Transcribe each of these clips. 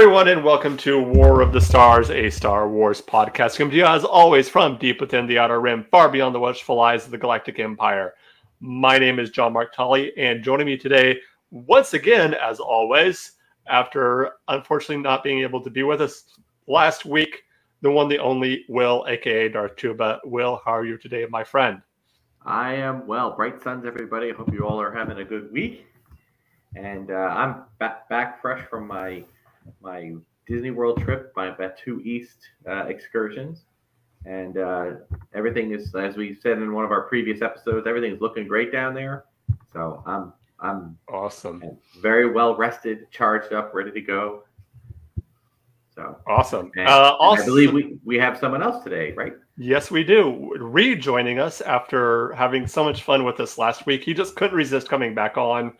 everyone, and welcome to War of the Stars, a Star Wars podcast. Coming to you, as always, from deep within the Outer Rim, far beyond the watchful eyes of the Galactic Empire. My name is John Mark Tully, and joining me today, once again, as always, after unfortunately not being able to be with us last week, the one, the only Will, aka Darth Tuba. Will, how are you today, my friend? I am well. Bright suns, everybody. Hope you all are having a good week. And uh, I'm back, back fresh from my my Disney World trip, my Batuu East uh, excursions, and uh, everything is, as we said in one of our previous episodes, everything is looking great down there. So I'm I'm awesome, very well rested, charged up, ready to go. So awesome. And, uh, also, I believe we, we have someone else today, right? Yes, we do. Rejoining us after having so much fun with us last week. He just couldn't resist coming back on.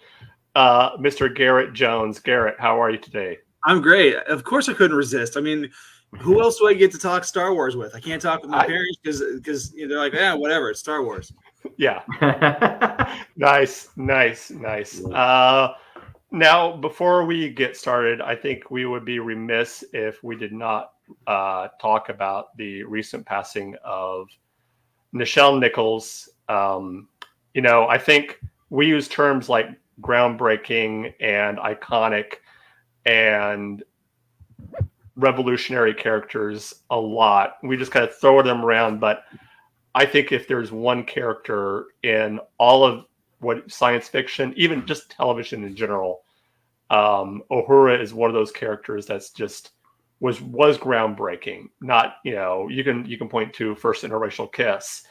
Uh, Mr. Garrett Jones. Garrett, how are you today? I'm great. Of course, I couldn't resist. I mean, who else do I get to talk Star Wars with? I can't talk with my I, parents because because you know, they're like, yeah, whatever, it's Star Wars. Yeah. nice, nice, nice. Uh, now, before we get started, I think we would be remiss if we did not uh, talk about the recent passing of Nichelle Nichols. Um, you know, I think we use terms like groundbreaking and iconic and revolutionary characters a lot. We just kind of throw them around, but I think if there's one character in all of what science fiction, even just television in general, um, Uhura is one of those characters that's just was was groundbreaking. Not you know you can you can point to first interracial kiss,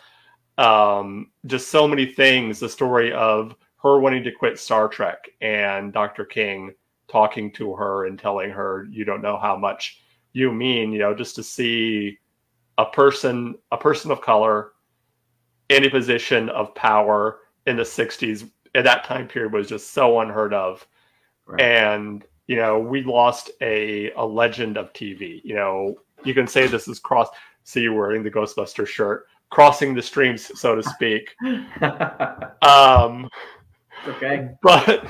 um, just so many things. The story of her wanting to quit Star Trek and Dr. King talking to her and telling her you don't know how much you mean. You know, just to see a person a person of color in a position of power in the 60s at that time period was just so unheard of right. and you know we lost a a legend of tv you know you can say this is cross see you wearing the ghostbuster shirt crossing the streams so to speak um okay but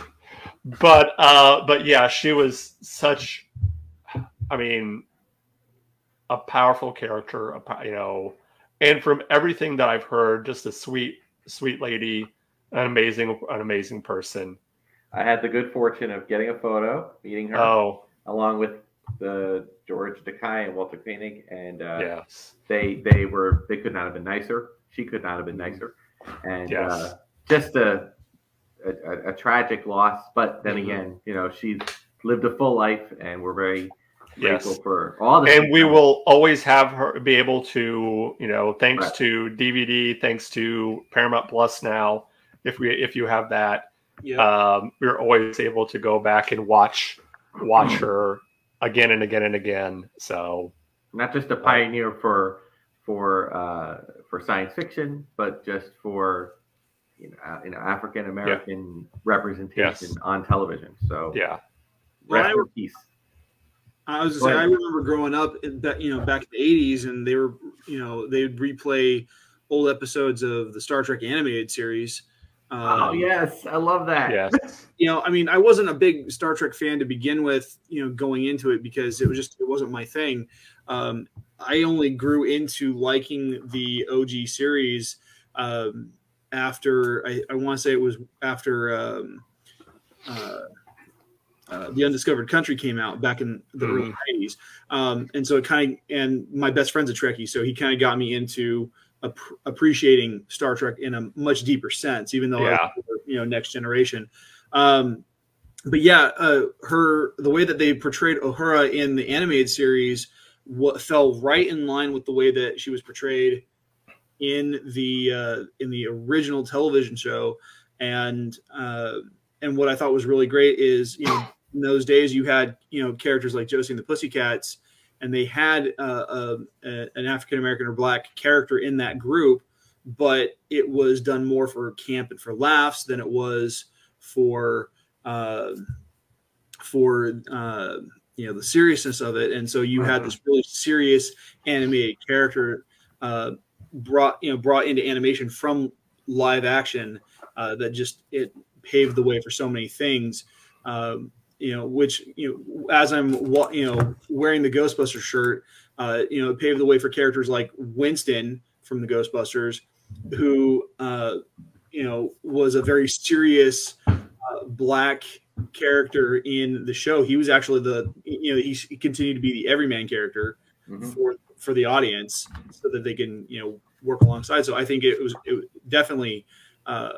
but uh but yeah she was such i mean a powerful character a, you know and from everything that i've heard just a sweet sweet lady an amazing an amazing person. I had the good fortune of getting a photo meeting her oh. along with the george takei and walter koenig and uh yes. they they were they could not have been nicer. She could not have been nicer. And yes. uh just a a, a, tragic loss, but then mm-hmm. again, you know, she's lived a full life, and we're very grateful yes. for all the. And we will always have her be able to, you know, thanks right. to DVD, thanks to Paramount Plus now, if we if you have that, yep. um, we're always able to go back and watch watch her again and again and again. So not just a pioneer for for uh, for science fiction, but just for you know, uh, you know African American yeah. representation yes. on television. So yeah, rest in peace. I was saying, I remember growing up, in, you know, back in the '80s, and they were, you know, they would replay old episodes of the Star Trek animated series. Um, oh yes, I love that. Yes. You know, I mean, I wasn't a big Star Trek fan to begin with. You know, going into it because it was just it wasn't my thing. Um, I only grew into liking the OG series um, after I, I want to say it was after um, uh, uh, the Undiscovered Country came out back in the mm. early '90s, um, and so it kind of and my best friend's a Trekkie, so he kind of got me into ap- appreciating Star Trek in a much deeper sense, even though yeah. was, you know Next Generation. Um, but yeah, uh, her the way that they portrayed Uhura in the animated series what fell right in line with the way that she was portrayed in the uh, in the original television show, and uh, and what I thought was really great is you know in those days you had you know characters like Josie and the Pussycats, and they had uh, a, a, an African American or black character in that group, but it was done more for camp and for laughs than it was for uh, for uh, you know the seriousness of it, and so you had uh-huh. this really serious animated character uh, brought you know brought into animation from live action uh, that just it paved the way for so many things. Um, you know, which you know, as I'm you know wearing the Ghostbuster shirt, uh, you know, it paved the way for characters like Winston from the Ghostbusters, who uh, you know was a very serious uh, black character in the show. He was actually the you know he, he continued to be the everyman character Mhm. for for the audience so that they can you know work alongside. So I think it was it definitely uh,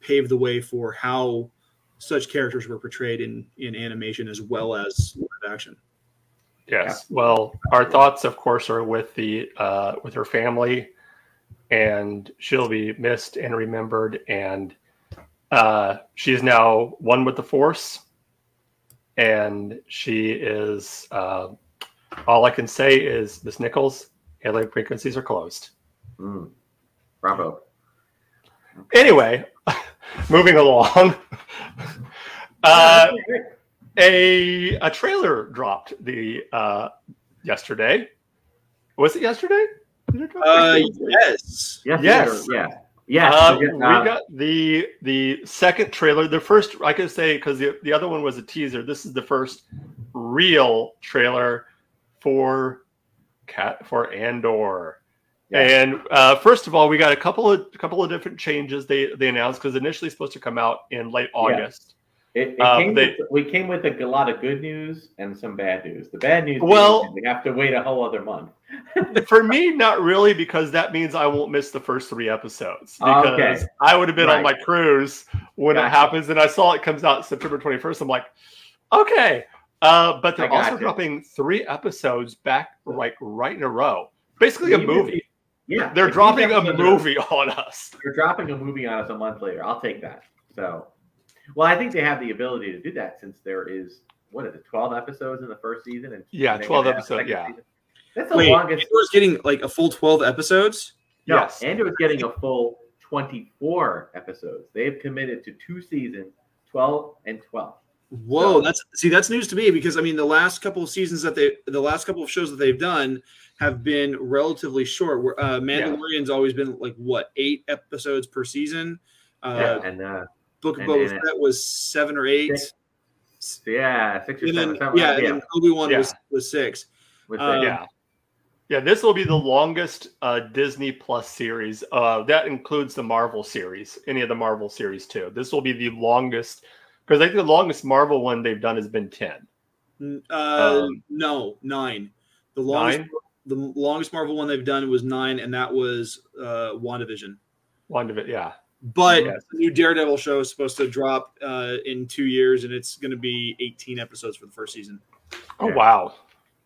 paved the way for how such characters were portrayed in in animation as well as live action. Yes. Well, our thoughts, of course, are with the uh, with her family, and she'll be missed and remembered. And uh, she is now one with the Force, and she is. Uh, all I can say is, Miss Nichols, hailing frequencies are closed. Mm. Bravo. Anyway, moving along. Uh, a a trailer dropped the uh, yesterday. Was it yesterday? Did it drop? Uh, yes. yes. yes. Yeah. Yeah. Uh, we got the the second trailer. The first I could say because the the other one was a teaser. This is the first real trailer for cat for Andor. Yeah. And uh, first of all, we got a couple of a couple of different changes they they announced because initially supposed to come out in late August. It, it Uh, came they- with, we came with a, lot of good news and some bad news. The bad news, Well- is we have to wait a whole other month. For me, not really because that means I won't miss the first three episodes because Okay. I would have been on my cruise when it happens, and I saw it comes out September twenty first. I'm like, okay, uh, but they're also gotcha. dropping three episodes back like right in a row, basically a movie. Yeah, They're if dropping a episodes are- movie on us. They're dropping a movie on us a month later. I'll take that. So, well, I think they have the ability to do that since there is what is it, twelve episodes in the first season, and Yeah, and 12 gonna have a episodes, yeah. season. That's the Wait, longest. Andor's getting like a full twelve episodes. No, Yes. Andor is getting a full twenty-four episodes. They've committed to two seasons, twelve and twelve. Whoa, So- that's see, that's news to me because I mean the last couple of seasons that they, the last couple of shows that they've done have been relatively short. Where uh, Mandalorian's always been like what eight episodes per season. Uh, yeah, and uh, Book of and- Boba Fett was seven or eight, Six. so yeah, six or and seven. then something yeah, like- and Obi Wan Yeah. was was six. with um, the- yeah. Yeah, this will be the longest uh, Disney Plus series. Uh, that includes the Marvel series, any of the Marvel series too. This will be the longest because I think the longest Marvel one they've done has been ten. Uh, Um, no, nine. The longest Nine, the longest Marvel one they've done was nine, and that was uh, WandaVision. one of yeah. But Yes. the new Daredevil show is supposed to drop uh, in two years, and it's going to be 18 episodes for the first season. Oh Yeah. wow.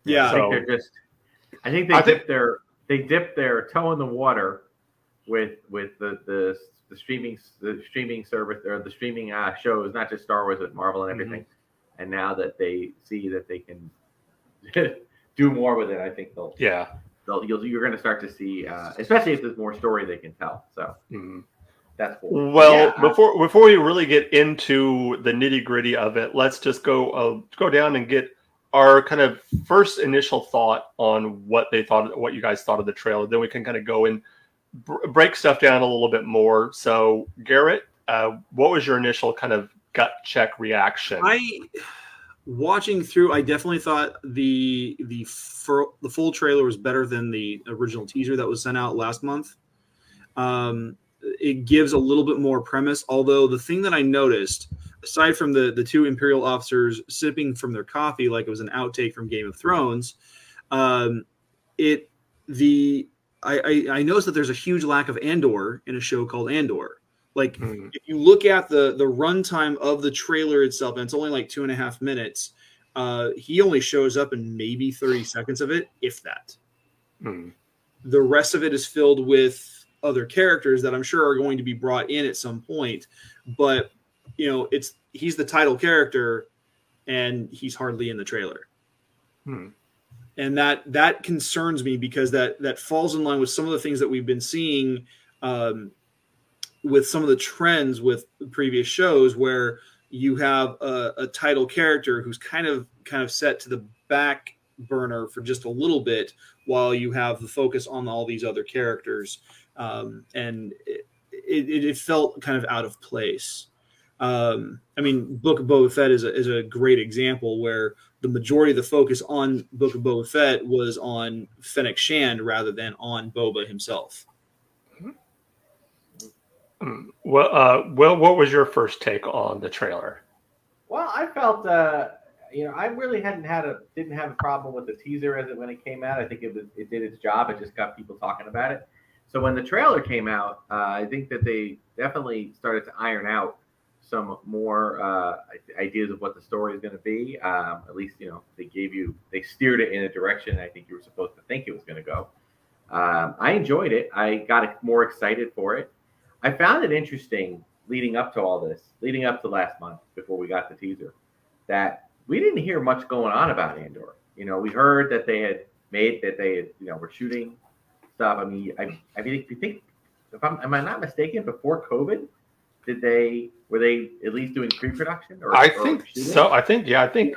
Yeah, I think So- they're just. I think they I dip think- their they dip their toe in the water with with the the, the streaming the streaming service or the streaming uh, shows, not just Star Wars but Marvel and Mm-hmm. everything. And now that they see that they can do more with it, I think they'll Yeah. they'll you'll, you're going to start to see, uh, especially if there's more story they can tell. So Mhm. that's cool. Well, Yeah, before before we really get into the nitty gritty of it, let's just go uh, go down and get our kind of first initial thought on what they thought, what you guys thought of the trailer. Then we can kind of go and br- break stuff down a little bit more. So, Garrett, uh, what was your initial kind of gut check reaction? I watching through, I definitely thought the the the full trailer was better than the original teaser that was sent out last month. Um, it gives a little bit more premise. Although the thing that I noticed, aside from the the two Imperial officers sipping from their coffee like it was an outtake from Game of Thrones, um, it the I, I I noticed that there's a huge lack of Andor in a show called Andor. Like Hmm. if you look at the the runtime of the trailer itself, and it's only like two and a half minutes, uh, he only shows up in maybe 30 seconds of it, if that. Hmm. The rest of it is filled with other characters that I'm sure are going to be brought in at some point, but you know, it's he's the title character and he's hardly in the trailer. Hmm. And that that concerns me because that that falls in line with some of the things that we've been seeing um, with some of the trends with previous shows where you have a, a title character who's kind of kind of set to the back burner for just a little bit while you have the focus on all these other characters. Um, and it, it, it felt kind of out of place. Um, I mean, Book of Boba Fett is a, is a great example where the majority of the focus on Book of Boba Fett was on Fennec Shand rather than on Boba himself. Mm, Well, uh, Will, what was your first take on the trailer? Well, I felt, uh, you know, I really hadn't had a didn't have a problem with the teaser as it when it came out. I think it was it did its job. It just got people talking about it. So when the trailer came out, uh, I think that they definitely started to iron out some more uh, ideas of what the story is going to be. Um, at least, you know, they gave you they steered it in a direction I think you were supposed to think it was going to go. Um, I enjoyed it. I got more excited for it. I found it interesting leading up to all this, leading up to last month before we got the teaser, that we didn't hear much going on about Andor. You know, we heard that they had made that they had, you know, were shooting stuff. I mean, I, I mean, if you think, if I'm, am I not mistaken, before COVID, did they were they at least doing pre-production? Or I or think shooting? so. I think yeah. I think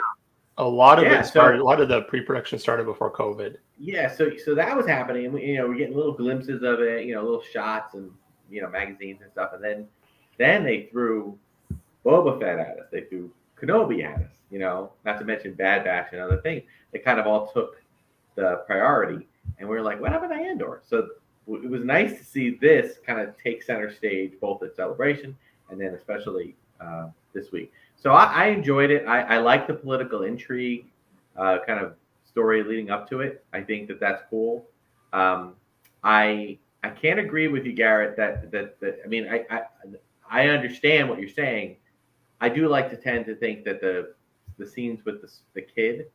a lot of Yeah, it so- started. a lot of the pre-production started before COVID. Yeah, so so that was happening, and we, you know, we're getting little glimpses of it, you know, little shots and you know magazines and stuff, and then then they threw Boba Fett at us, they threw Kenobi at us, you know, not to mention Bad Batch and other things. They kind of all took the priority, and we are like, what happened to Andor? So it was nice to see this kind of take center stage, both at Celebration and then especially uh, this week. So I, I enjoyed it. I, I like the political intrigue, uh, kind of story leading up to it. I think that that's cool. Um, I I can't agree with you, Garrett. That that, that I mean, I, I I understand what you're saying. I do like to tend to think that the the scenes with the, the kid.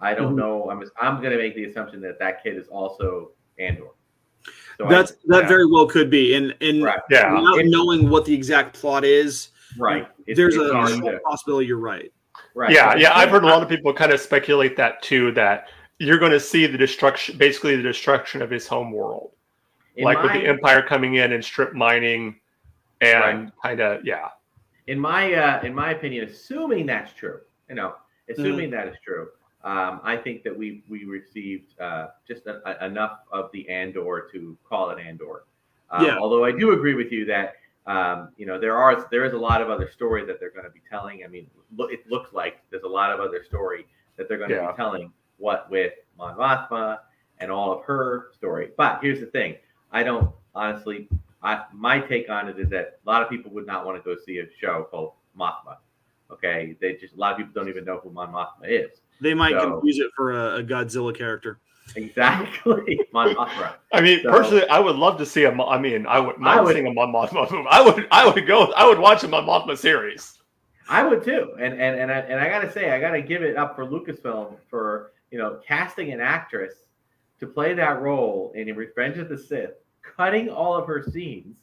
I don't Mhm. know. I'm I'm going to make the assumption that that kid is also Andor. So I- That's that yeah. very well could be, and and right, Yeah, without It- knowing what the exact plot is, right. It's- there's it's a hard to- possibility you're right. right. yeah, yeah. I've heard a lot of people kind of speculate that too. That you're going to see the destruction, basically the destruction of his home world, in like with the Empire coming in and strip mining, and kind of yeah. in my uh, in my opinion, assuming that's true, you know, assuming that is true, um, I think that we we received uh, just a, a- enough of the Andor to call it Andor. Um, Yeah. Although I do agree with you that um, you know there are there is a lot of other story that they're going to be telling. I mean, look, it looks like there's a lot of other story that they're going to Yeah. be telling. What with Mon Mothma and all of her story. But here's the thing: I don't honestly. I, my take on it is that a lot of people would not want to go see a show called Mothma. Okay, they just a lot of people don't even know who Mon Mothma is. They might So- confuse it for a, a Godzilla character. Exactly, Mon Mothma. I mean, So- personally, I would love to see a. Mo- I mean, I would I not would- seeing a Mon Mothma movie. I would, I would go. I would watch a Mon Mothma series. I would too, and and and I, and I gotta say, I gotta give it up for Lucasfilm for you know casting an actress to play that role in Revenge of the Sith, cutting all of her scenes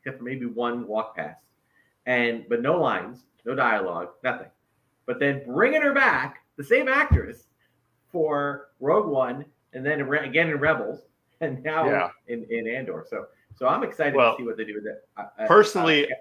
except for maybe one walk past, and but no lines, no dialogue, nothing. But then bringing her back, the same actress, for Rogue One, and then again in Rebels, and now Yeah. in in Andor. So so I'm excited Well, to see what they do with it. I- I- Personally, uh,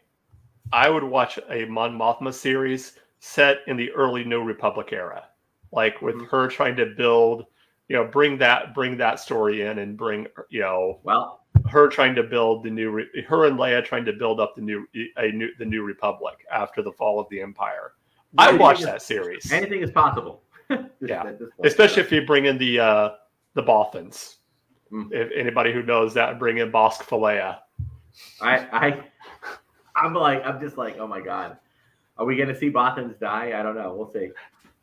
I would watch a Mon Mothma series set in the early New Republic era, like with Mhm. her trying to build, you know, bring that bring that story in and bring, you know, well, her trying to build the new, re- her and Leia trying to build up the new, a new, the new Republic after the fall of the Empire. I'd anything watch that series, Anything is possible. Yeah. At this point. especially if you bring in the uh the Bothans. Mm. If anybody who knows that, bring in Borsk Fey'lya. I, I, I'm like, I'm just like, oh my god, are we gonna see Bothans die? I don't know. We'll see.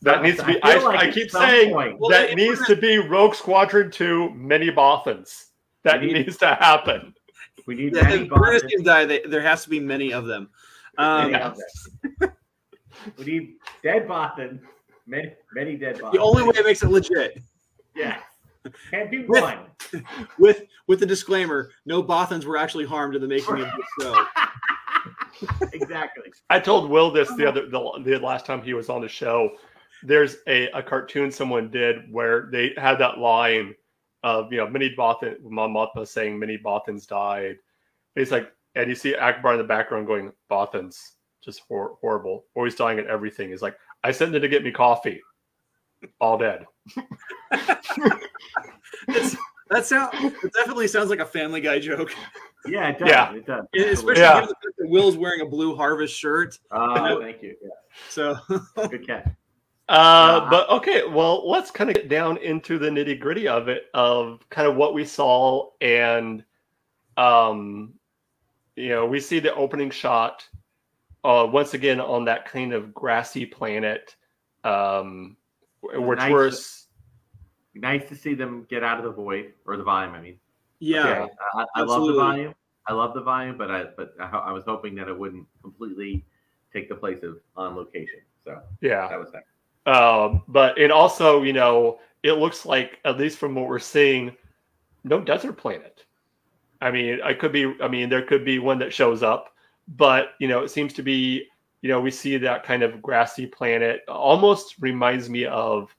That I- needs to be. I, feel like I keep saying point- Well, that needs to be Rogue Squadron 2 Many Bothans. That need- needs to happen. We need Yeah, many if we're gonna Bothans. see him die, they, there has to be many of them. Um, Many of them. We need dead Bothans. Many, many dead Bothans. the only way it makes it legit, Yeah. Can't be With- one. with with the disclaimer, no Bothans were actually harmed in the making of this show. exactly. I told Will this the other the, the last time he was on the show. There's a, a cartoon someone did where they had that line of you know many Bothan Mon Mothma saying many Bothans died. It's like and you see Ackbar in the background going Bothans just hor- horrible, always dying at everything. He's like I sent them to get me coffee, all dead. It's, that sound it definitely sounds like a Family Guy joke. Yeah, it does. Yeah. It does. Especially Yeah. given the fact that Will's wearing a blue harvest shirt. Oh, thank you. Yeah, So good catch. Uh, Yeah. but okay, well, let's kind of get down into the nitty gritty of it, of kind of what we saw, and um, you know, we see the opening shot, uh, once again on that kind of grassy planet, um, which Nice. we're Nice to see them get out of the void or the volume. I mean, yeah, Okay, I, I love the volume. I love the volume, but I but I, I was hoping that it wouldn't completely take the place of on location. So yeah. that was that. Um, but it also, you know, it looks like at least from what we're seeing, no desert planet. I mean, I could be. I mean, there could be one that shows up, but you know, it seems to be. You know, we see that kind of grassy planet. Almost reminds me of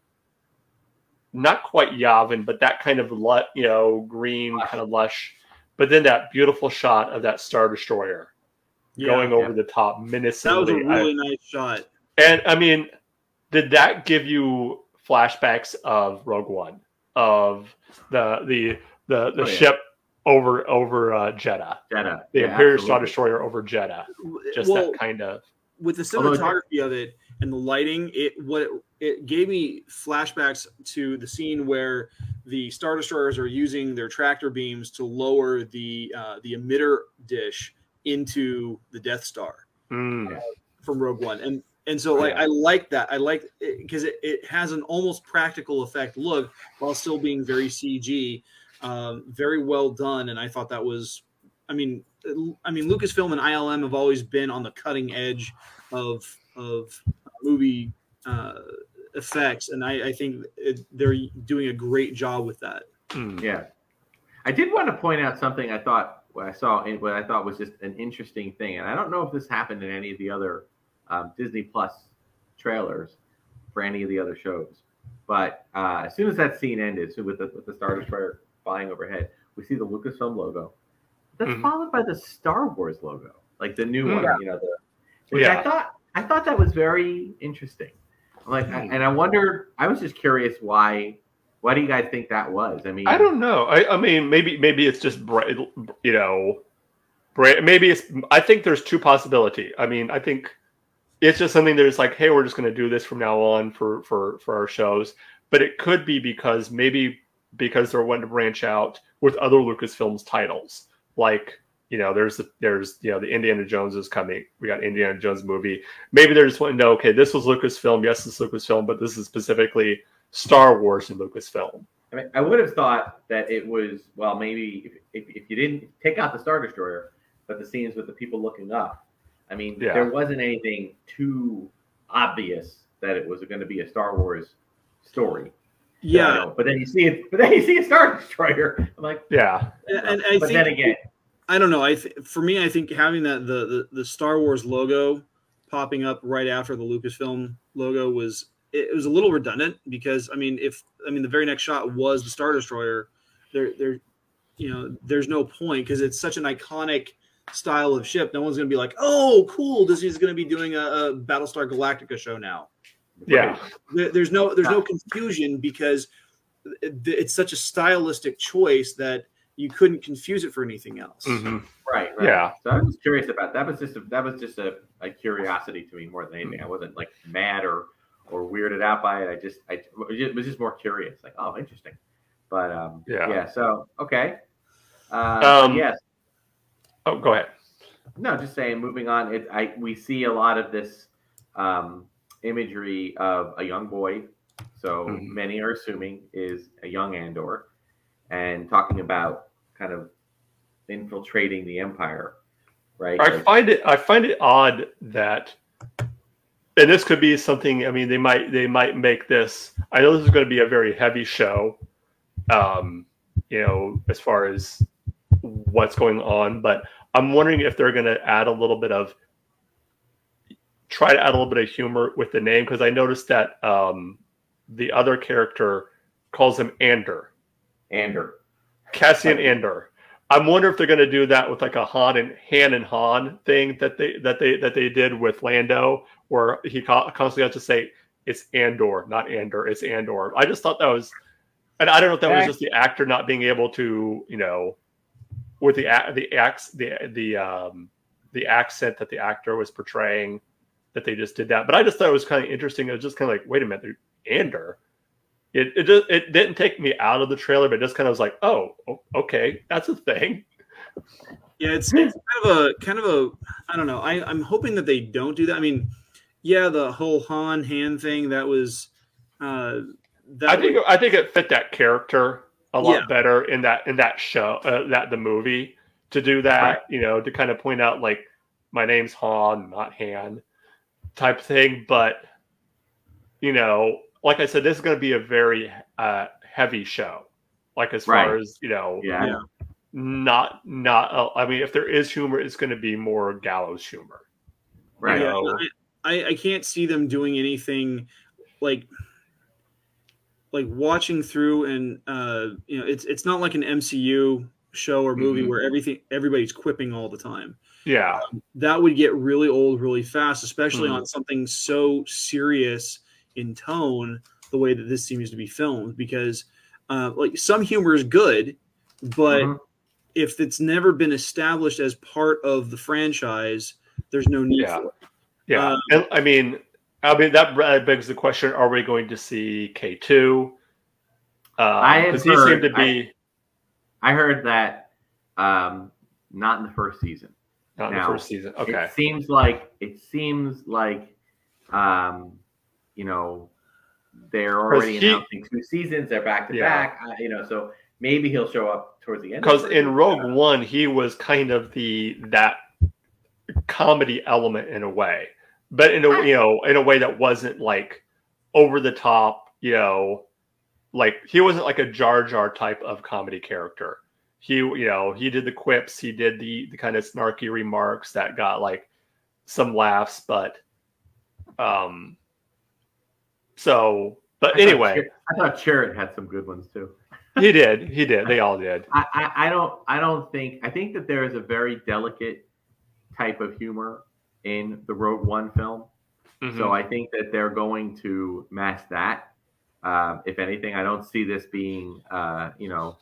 not quite Yavin, but that kind of lu- you know green kind of lush. But then that beautiful shot of that star destroyer yeah. going over yeah. the top menacingly. That was a a I- really nice shot. and I mean, did that give you flashbacks of Rogue One, of the the the the Oh, yeah. ship over over uh, Jedha, Jedha. the Yeah, Imperial Star. Destroyer over Jedha? Just well, that kind of with the Although- cinematography of it and the lighting, it what it, it gave me flashbacks to the scene where the star destroyers are using their tractor beams to lower the uh, the emitter dish into the Death Star Mm, from Rogue One, and and so like I like that. I like because it, it has an almost practical effect look while still being very CG, um, very well done. And I thought that was, I mean, I mean Lucasfilm and ILM have always been on the cutting edge of of movie uh, effects, and I, I think it, they're doing a great job with that. mm. Yeah, I did want to point out something I thought what I saw in what I thought was just an interesting thing, and I don't know if this happened in any of the other um, Disney Plus trailers for any of the other shows, but uh, as soon as that scene ended, so with the with the Star Destroyer flying overhead, we see the Lucasfilm logo. That's Mhm. followed by the Star Wars logo, like the new one, Yeah. you know, the which Yeah. I thought I thought that was very interesting. Like, I- Hmm. and I wondered, I was just curious why. Why do you guys think that was? I mean, I don't know. I, I mean, maybe maybe it's just you know, maybe it's. I think there's two possibility. I mean, I think it's just something that's like, hey, we're just going to do this from now on for for for our shows. But it could be because maybe because they're wanting to branch out with other Lucasfilms titles, like you know, there's there's you know the Indiana Jones is coming. We got Indiana Jones movie. Maybe they're just wanting to know, okay, this was Lucasfilm. Yes, it's Lucasfilm, but this is specifically Star Wars and Lucasfilm. I mean, I would have thought that it was well, maybe if, if, if you didn't take out the Star Destroyer, but the scenes with the people looking up. I mean, Yeah. there wasn't anything too obvious that it was going to be a Star Wars story. Yeah, know, but then you see it, but then you see a Star Destroyer. I'm like, Yeah. and, and I but think then again, I don't know. I th- for me, I think having that the, the the Star Wars logo popping up right after the Lucasfilm logo was it, it was a little redundant because I mean, if I mean the very next shot was the Star Destroyer, there there, you know, there's no point because it's such an iconic style of ship. No one's going to be like, oh, cool, Disney's going to be doing a, a Battlestar Galactica show now. Yeah. There- There's no there's no confusion because it's such a stylistic choice that you couldn't confuse it for anything else. hmm right, right. Yeah. So I was curious about that. Was just a, that was just a, a curiosity to me more than anything. I wasn't like mad or or weirded out by it. I just I it was just more curious. Like, oh, interesting. But um, Yeah. yeah. So okay. Uh, Um, yes. Oh, go ahead. No, just saying. Moving on. It I we see a lot of this um, imagery of a young boy. So Mhm. many are assuming is a young Andor, and talking about kind of infiltrating the Empire, right? I Like- find it I find it odd that and this could be something I mean they might they might make this I know this is going to be a very heavy show um you know as far as what's going on but I'm wondering if they're going to add a little bit of try to add a little bit of humor with the name because I noticed that um the other character calls him Ander Andor. Cassian Andor. I'm wondering if they're going to do that with like a Han and Han and Han thing that they that they that they did with Lando, where he constantly has to say it's Andor, not Andor, it's Andor. I just thought that was, and I don't know if that was just the actor not being able to, you know, with the the acts the the um the accent that the actor was portraying that they just did that. But I just thought it was kind of interesting. It was just kind of like, wait a minute, Ander. It it just it didn't take me out of the trailer, but it just kind of was like, oh, okay, that's a thing. Yeah, it's, it's kind of a kind of a I don't know. I, I'm hoping that they don't do that. I mean, yeah, the whole Han Han thing that was uh that I think was- I think it fit that character a lot Yeah. better in that in that show uh, that the movie to do that. Right. You know, to kind of point out like my name's Han, not Han, type thing. But you know, like I said, this is going to be a very uh, heavy show. Like as far as you know, Yeah. Yeah. not not. Uh, I mean, if there is humor, it's going to be more gallows humor. Right. You yeah, know, I, I can't see them doing anything like like watching through and uh you know it's it's not like an MCU show or movie Mhm. where everything everybody's quipping all the time. yeah, That would get really old really fast, especially Mhm. on something so serious in tone the way that this seems to be filmed because uh, like some humor is good, but Mhm. if it's never been established as part of the franchise, there's no need Yeah. for it. yeah. Um, and, I mean, I mean that uh, begs the question: Are we going to see K two? I Because he heard- seemed to be. I heard that um, not in the first season. Not in Now, the first season. Okay. It seems like it seems like um, you know they're already he- announcing two seasons. They're back to Yeah. back. Uh, you know, so maybe he'll show up towards the end. Because in Rogue. One, he was kind of the that comedy element in a way, but in a you know in a way that wasn't like over the top. You know, like he wasn't like a Jar Jar type of comedy character. He you know he did the quips, he did the the kind of snarky remarks that got like some laughs, but um. So, but I anyway, Chir- I thought Chirrut had some good ones too. he did. He did. They all did. I, I, I don't I don't think I think that there is a very delicate type of humor in the Rogue One film. Mhm. So I think that they're going to match that. Um, if anything, I don't see this being, uh, you know,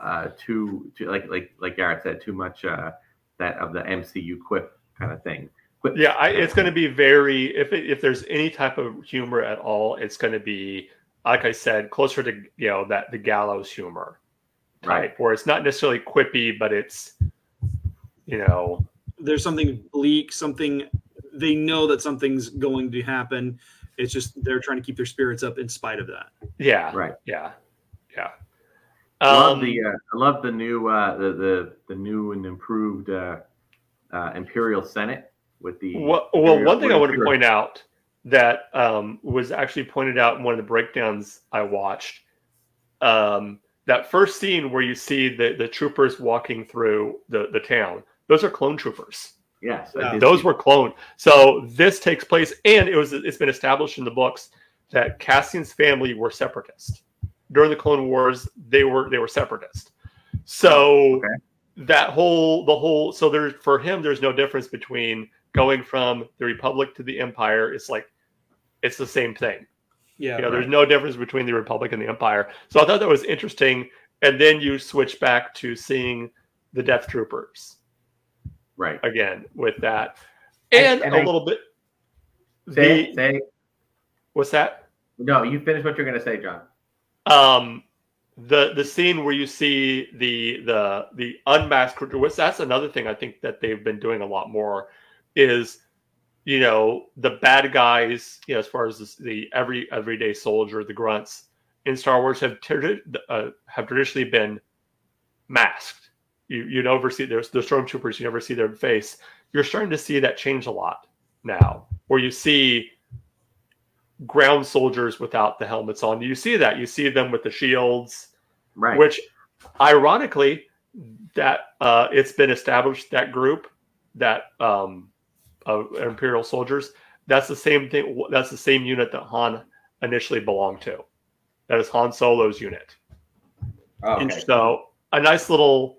uh, too, too like like like Garrett said, too much uh, that of the MCU quip kind of thing. Quip, Yeah, I, it's going to be very if it, if there's any type of humor at all, it's going to be like I said, closer to you know that the gallows humor type, Right. where it's not necessarily quippy, but it's you know there's something bleak, something they know that something's going to happen. It's just they're trying to keep their spirits up in spite of that. yeah, right. yeah, yeah. I love Um, the uh, I love the new uh, the the the new and improved uh, uh, Imperial Senate with the Well, well Imperial- one thing I want to point out that um, was actually pointed out in one of the breakdowns I watched. Um, that first scene where you see the, the troopers walking through the, the town, those are clone troopers. Yes, Yeah. Those see were cloned. So this takes place, and it was it's been established in the books that Cassian's family were separatist during the Clone Wars. They were they were separatist. So Okay. that whole the whole so there's for him there's no difference between going from the Republic to the Empire. It's like it's the same thing. Yeah, You know, there's no difference between the Republic and the Empire. So I thought that was interesting. And then you switch back to seeing the Death Troopers right. again with that, and, And- and a I- little bit. Say the- say what's that? no. You finish what you're going to say, John. Um, the the scene where you see the the the unmasked creature. Which that's another thing I think that they've been doing a lot more is you know the bad guys. You know, as far as this, the every everyday soldier, the grunts in Star Wars have tradi- uh, have traditionally been masked. You you never see there's the stormtroopers. You never see their face. You're starting to see that change a lot now, where you see ground soldiers without the helmets on. You see that. You see them with the shields, Right. which ironically, that uh, it's been established that group that um, of Imperial soldiers. That's the same thing. That's the same unit that Han initially belonged to. That is Han Solo's unit. Oh, okay. So a nice little,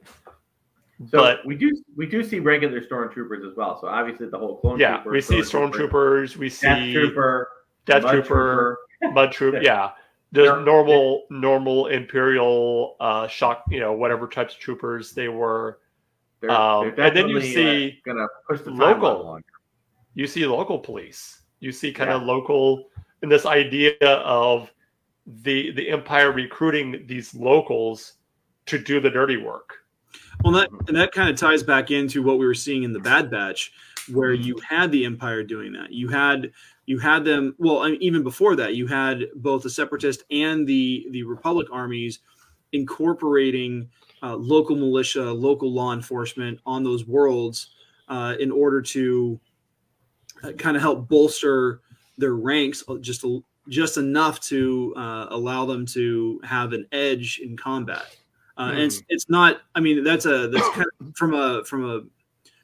So but we do we do see regular stormtroopers as well. So obviously the whole clone. yeah, trooper, we see stormtroopers. We Death see Trooper, Death Mud Trooper, Mud Troop. Yeah, They're- normal, normal Imperial uh, shock. You know, whatever types of troopers they were. They're, Um, they're and then you definitely, uh, see gonna push the local. you see local police you see kind of Yeah. local and this idea of the the empire recruiting these locals to do the dirty work Well, that and that kind of ties back into what we were seeing in the Bad Batch, where you had the Empire doing that. You had you had them. Well, I mean, even before that, you had both the Separatist and the the Republic armies incorporating uh, local militia, local law enforcement on those worlds uh, in order to uh, kind of help bolster their ranks uh, just just enough to uh, allow them to have an edge in combat. Uh, and it's, it's not. I mean, that's a that's kind of from a from a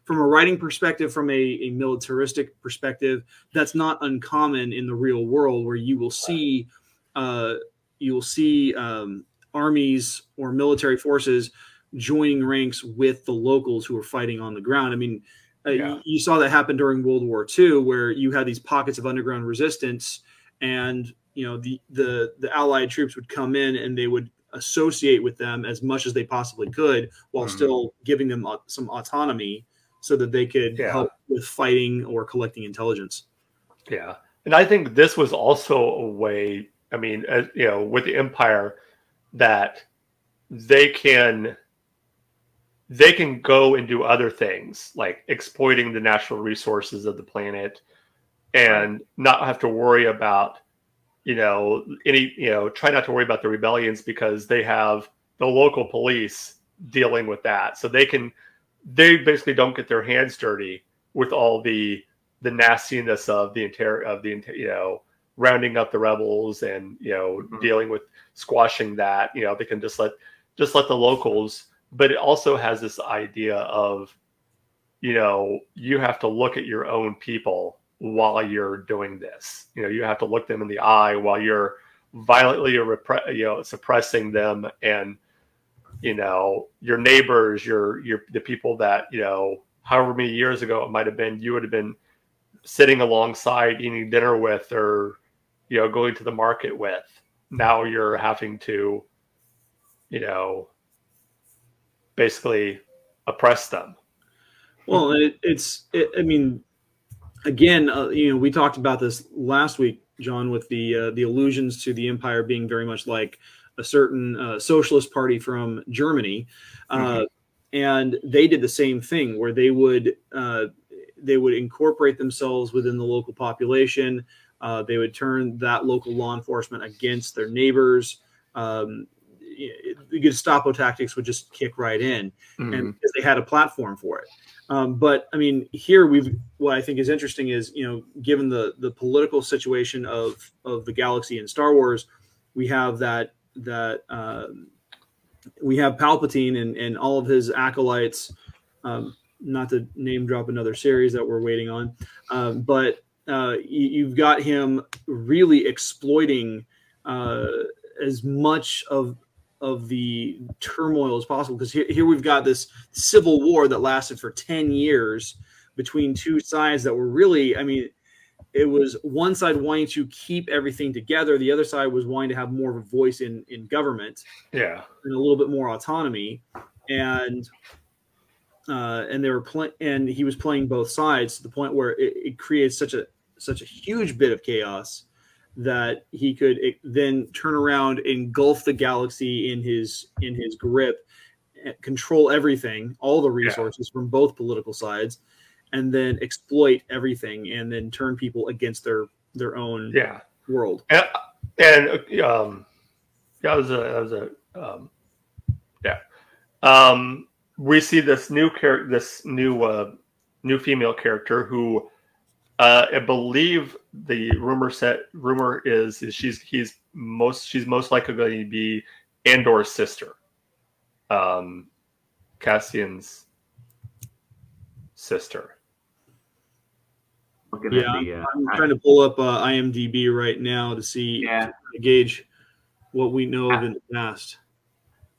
from a writing perspective, from a, a militaristic perspective, that's not uncommon in the real world, where you will see uh, you will see um, armies or military forces joining ranks with the locals who are fighting on the ground. I mean, uh, Yeah. you, you saw that happen during World War II, where you had these pockets of underground resistance, and you know the the the Allied troops would come in and they would associate with them as much as they possibly could, while Mhm. still giving them some autonomy, so that they could Yeah. help with fighting or collecting intelligence. Yeah, and I think this was also a way. I mean, as, you know, with the empire, that they can they can go and do other things like exploiting the natural resources of the planet, and not have to worry about you know any you know try not to worry about the rebellions because they have the local police dealing with that, so they can they basically don't get their hands dirty with all the the nastiness of the inter of the you know rounding up the rebels and you know Mhm. dealing with squashing that you know they can just let just let the locals but it also has this idea of you know you have to look at your own people while you're doing this. You know you have to look them in the eye while you're violently repre- you know suppressing them and you know your neighbors your your the people that you know however many years ago it might have been you would have been sitting alongside eating dinner with or you know going to the market with. Now you're having to you know basically oppress them. Well, it, it's, it, I mean, again, uh, you know, we talked about this last week, John, with the uh, the allusions to the empire being very much like a certain uh, socialist party from Germany, uh, and they did the same thing where they would uh, they would incorporate themselves within the local population. Uh, they would turn that local law enforcement against their neighbors. Um, the Gestapo tactics would just kick right in and because they had a platform for it. Um, but I mean, here we've what I think is interesting is you know, given the the political situation of of the galaxy in Star Wars, we have that that um, we have Palpatine and and all of his acolytes. Um, not to name drop another series that we're waiting on, um, but uh, you, you've got him really exploiting uh, as much of of the turmoil as possible because here, here we've got this civil war that lasted for 10 years between two sides that were really i mean it was one side wanting to keep everything together the other side was wanting to have more of a voice in in government yeah. and a little bit more autonomy. And uh and they were playing and he was playing both sides to the point where it, it creates such a such a huge bit of chaos that he could eh, then turn around engulf the galaxy in his in his grip eh, control everything all the resources from both political sides and then exploit everything and then turn people against their their own yeah. world. And, and um that was a that was a um yeah. Um we see this new character this new uh new female character who uh, I believe the rumor set rumor is, is she's he's most she's most likely going to be Andor's sister, um, Cassian's sister. Looking Yeah, the, uh, i'm trying to pull up uh, imdb right now to see yeah, to gauge what we know of in the past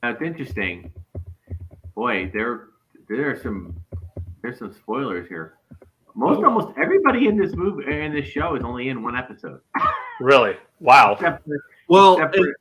that's interesting. Boy, there there are some there's some spoilers here. Most almost everybody in this movie in this show is only in one episode. Really? Wow. Except for, well except it-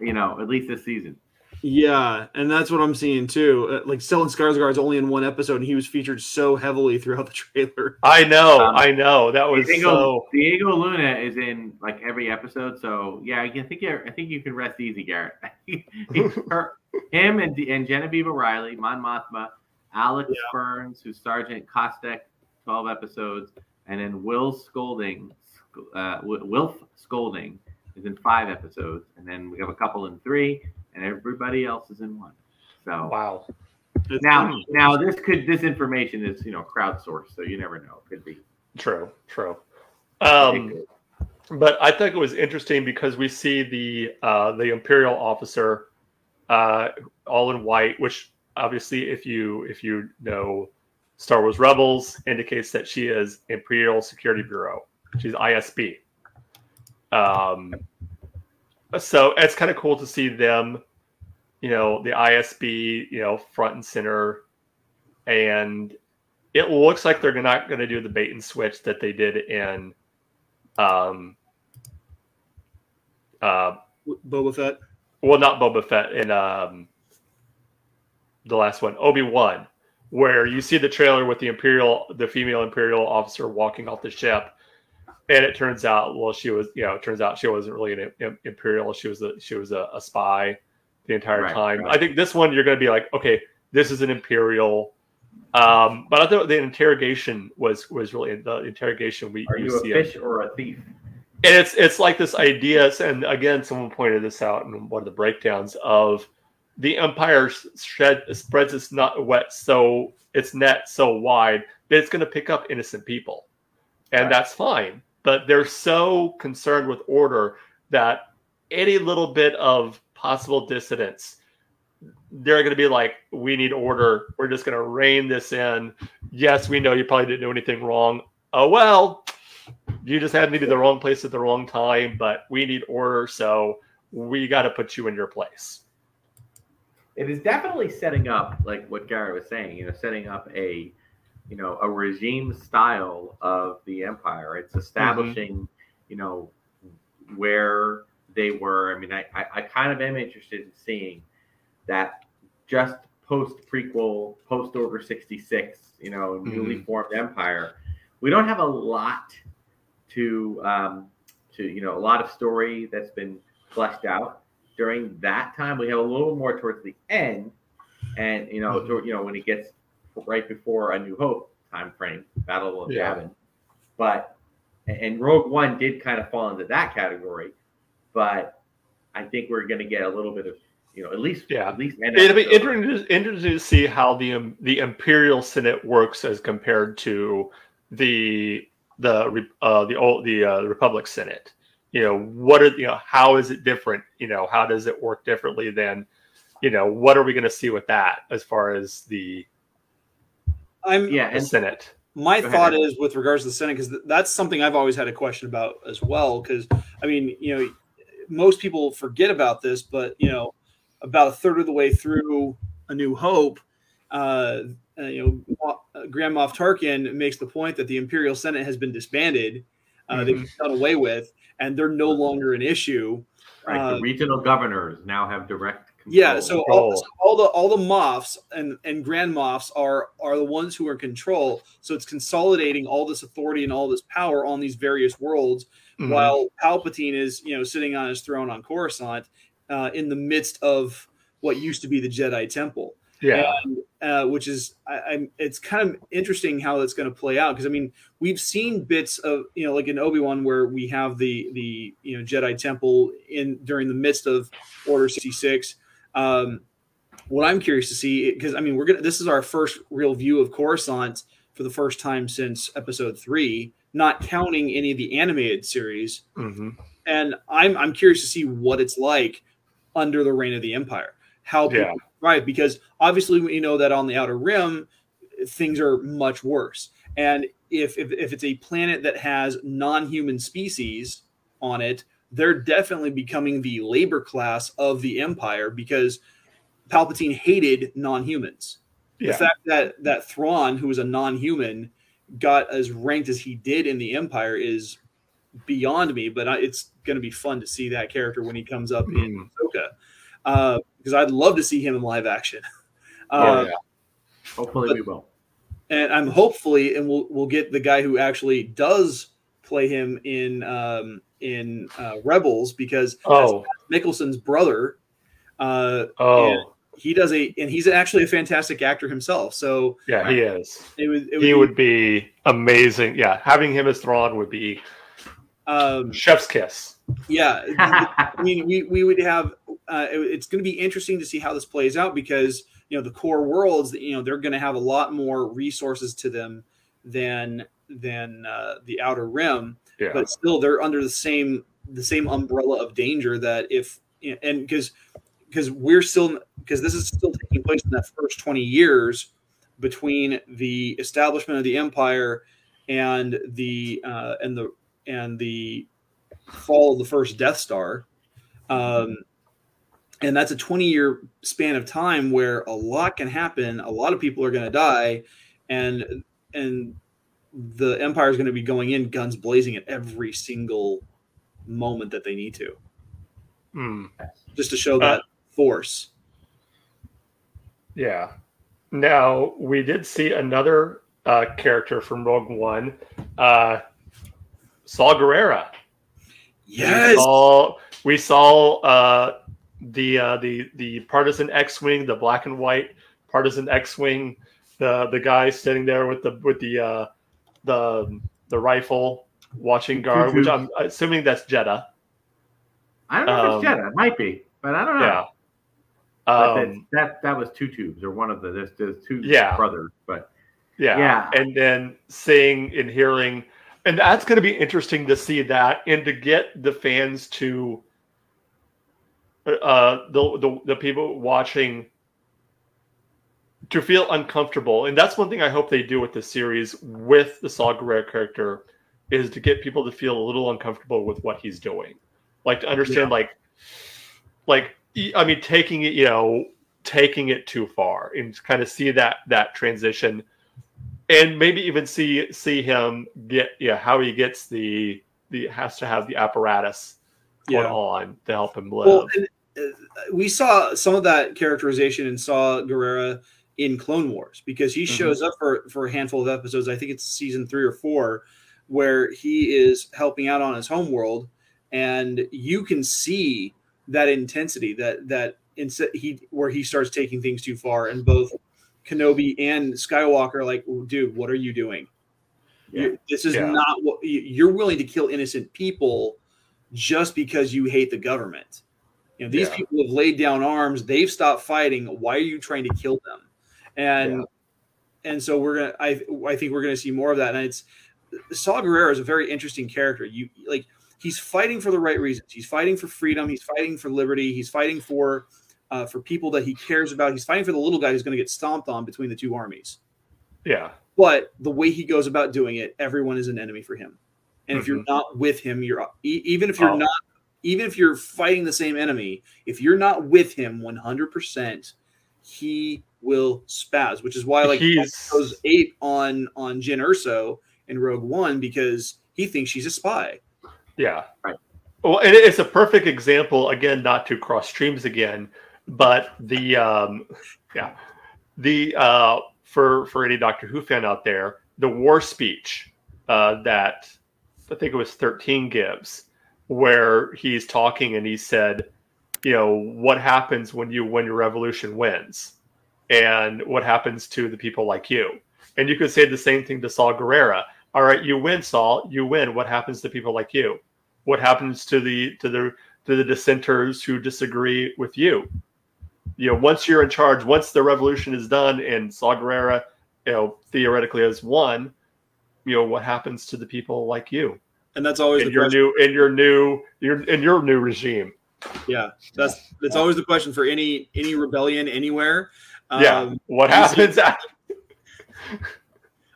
you know, at least this season. Yeah, and that's what I'm seeing too. Uh, like Stellan Skarsgård's only in one episode, and he was featured so heavily throughout the trailer. I know, Um, I know. That was Diego, so. Diego Luna is in like every episode, so yeah, I think you I think you can rest easy, Garrett. Her, him and and Genevieve O'Reilly, Mon Mothma, Alex Yeah. Ferns, who's Sergeant Kostek, twelve episodes, and then Will Scolding, uh, Wilf Scolding is in five episodes, and then we have a couple in three, and everybody else is in one. So Wow. It's now, funny. now this could this information is you know crowdsourced, so you never know. It could be. True, true. Um, but I think it was interesting because we see the uh, the imperial officer uh, all in white, which obviously, if you if you know Star Wars Rebels, indicates that she is Imperial Security Bureau. She's ISB. Um, so it's kind of cool to see them, you know, the ISB, you know, front and center, and it looks like they're not going to do the bait and switch that they did in um uh Boba Fett. well not Boba Fett in um the last one, Obi-Wan, where you see the trailer with the Imperial the female Imperial officer walking off the ship and it turns out well she was you know it turns out she wasn't really an im- imperial she was a she was a, a spy the entire Right, time right. i think this one you're going to be like okay this is an imperial um but i thought the interrogation was was really the interrogation we Are you you a see it. fish or a thief? and it's it's like this idea and again someone pointed this out in one of the breakdowns of the empire shed spreads its not wet so its net so wide that it's going to pick up innocent people and Right. that's fine but they're so concerned with order that any little bit of possible dissidence they're going to be like we need order we're just going to rein this in yes we know you probably didn't do anything wrong oh well you just happened had maybe the wrong place at the wrong time, but we need order, so we got to put you in your place. It is definitely setting up, like what Garrett was saying, you know, setting up a, you know, a regime style of the empire. It's establishing, you know, where they were. I mean, I, I, I kind of am interested in seeing that just post prequel, post Order 66, you know, newly formed empire. We don't have a lot to, um, to, you know, a lot of story that's been fleshed out during that time. We have a little more towards the end, and you know, toward, you know, when it gets right before A New Hope time frame, Battle of Yeah. Yavin. But and Rogue One did kind of fall into that category, but I think we're going to get a little bit of you know at least Yeah. at least It'll be interesting, interesting to see how the um, the Imperial Senate works as compared to the the uh, the old the uh, Republic Senate. You know, what are you know how is it different? You know, how does it work differently than you know what are we going to see with that as far as the, I'm yeah, the Senate? my Go thought Ed. is with regards to the Senate because th- that's something I've always had a question about as well. Because I mean, you know, most people forget about this, but you know, about a third of the way through A New Hope, uh, uh, you know, Mo- uh, Grand Moff Tarkin makes the point that the Imperial Senate has been disbanded, uh, they've been done away with, and they're no longer an issue. right, uh, the regional governors now have direct control. Yeah, so all, so all the all the moffs and and grand moffs are are the ones who are in control. So it's consolidating all this authority and all this power on these various worlds, Mhm. while Palpatine is you know sitting on his throne on Coruscant, uh, in the midst of what used to be the Jedi Temple. Yeah, And, uh, which is I, I'm. It's kind of interesting how that's going to play out because I mean we've seen bits of you know like in Obi Wan where we have the the you know Jedi Temple in during the midst of Order sixty six. Um, what I'm curious to see because I mean we're gonna this is our first real view of Coruscant for the first time since Episode three, not counting any of the animated series Mhm. and I'm I'm curious to see what it's like under the reign of the Empire. How people Yeah. Right because obviously we know that on the Outer Rim things are much worse. And if if, if it's a planet that has non-human species on it, they're definitely becoming the labor class of the Empire because Palpatine hated non-humans. The fact that that Thrawn, who was a non-human, got as ranked as he did in the Empire is beyond me. But I, it's going to be fun to see that character when he comes up in Mm. Ahsoka. Uh, because I'd love to see him in live action. Oh, Uh, yeah. Hopefully, But- we will. and I'm hopefully, and we'll we'll get the guy who actually does play him in um, in uh, Rebels because Oh, Mikkelsen's brother. Uh, oh, he does a, and he's actually a fantastic actor himself. So yeah, he is. it would, it would He be, would be amazing. Yeah, having him as Thrawn would be um, chef's kiss. yeah. I mean, we we would have. Uh, it- it's going to be interesting to see how this plays out because you know the core worlds. You know, they're going to have a lot more resources to them than than uh, the Outer Rim. Yeah, but still they're under the same the same umbrella of danger that if and because because we're still because this is still taking place in that first 20 years between the establishment of the empire and the uh, and the and the fall of the first death star um, and that's a 20 year span of time where a lot can happen a lot of people are going to die and and the empire is going to be going in guns blazing at every single moment that they need to Hmm. just to show that force yeah. Now we did see another uh, character from Rogue One, uh, Saw Gerrera. We saw, we saw uh, the uh, the the partisan X-wing, the black and white partisan X-wing, the the guy sitting there with the with the uh, the the rifle watching guard, which I'm assuming that's Jedha. I don't know if it's Um, Jedha. It might be, but I don't know. Yeah. But that's- Um, that that was two tubes or one of the there's, there's two Yeah. brothers, but yeah. Yeah. And then seeing and hearing, and that's going to be interesting to see that and to get the fans to, uh, the the, the people watching to feel uncomfortable. And that's one thing I hope they do with the series with the Saw Gerrera character is to get people to feel a little uncomfortable with what he's doing. Like to understand like like I mean taking it, you know, taking it too far and kind of see that that transition and maybe even see see him get yeah how he gets the the has to have the apparatus Yeah. on to help him live. well and, uh, we saw some of that characterization and saw Gerrera in Clone Wars because he Mhm. shows up for for a handful of episodes. I think it's season three or four, where he is helping out on his home world, and you can see that intensity that that instead he where he starts taking things too far, and both Kenobi and Skywalker like, dude, what are you doing? You- this is Yeah. not what you- you're willing to kill innocent people just because you hate the government. You know, these Yeah. people have laid down arms. They've stopped fighting. Why are you trying to kill them? And Yeah. and so we're gonna. I I think we're gonna see more of that. And it's Saw Gerrera is a very interesting character. You like he's fighting for the right reasons. He's fighting for freedom. He's fighting for liberty. He's fighting for uh, for people that he cares about. He's fighting for the little guy who's going to get stomped on between the two armies. yeah. But the way he goes about doing it, everyone is an enemy for him. And if you're not with him, you're even if you're Mm-hmm. Oh. not even if you're fighting the same enemy, if you're not with him 100%, he will spaz, which is why like he He's- goes ape on on Jyn Erso in Rogue One because he thinks she's a spy. Yeah. Right. Well, and it's a perfect example again, not to cross streams again, but the um, yeah, the uh, for for any Doctor Who fan out there, the war speech uh, that I think it was thirteen gives, where he's talking and he said, you know, what happens when you when your revolution wins, and what happens to the people like you, and you could say the same thing to Saw Gerrera. All right, you win, Saw. You win. What happens to people like you? What happens to the to the to the dissenters who disagree with you? You know, once you're in charge, once the revolution is done, and Saw Gerrera, you know, theoretically has won, you know, what happens to the people like you And that's always in the your question. new in your new your in your new regime? yeah, that's that's always the question for any any rebellion anywhere. yeah, Um, what happens? After,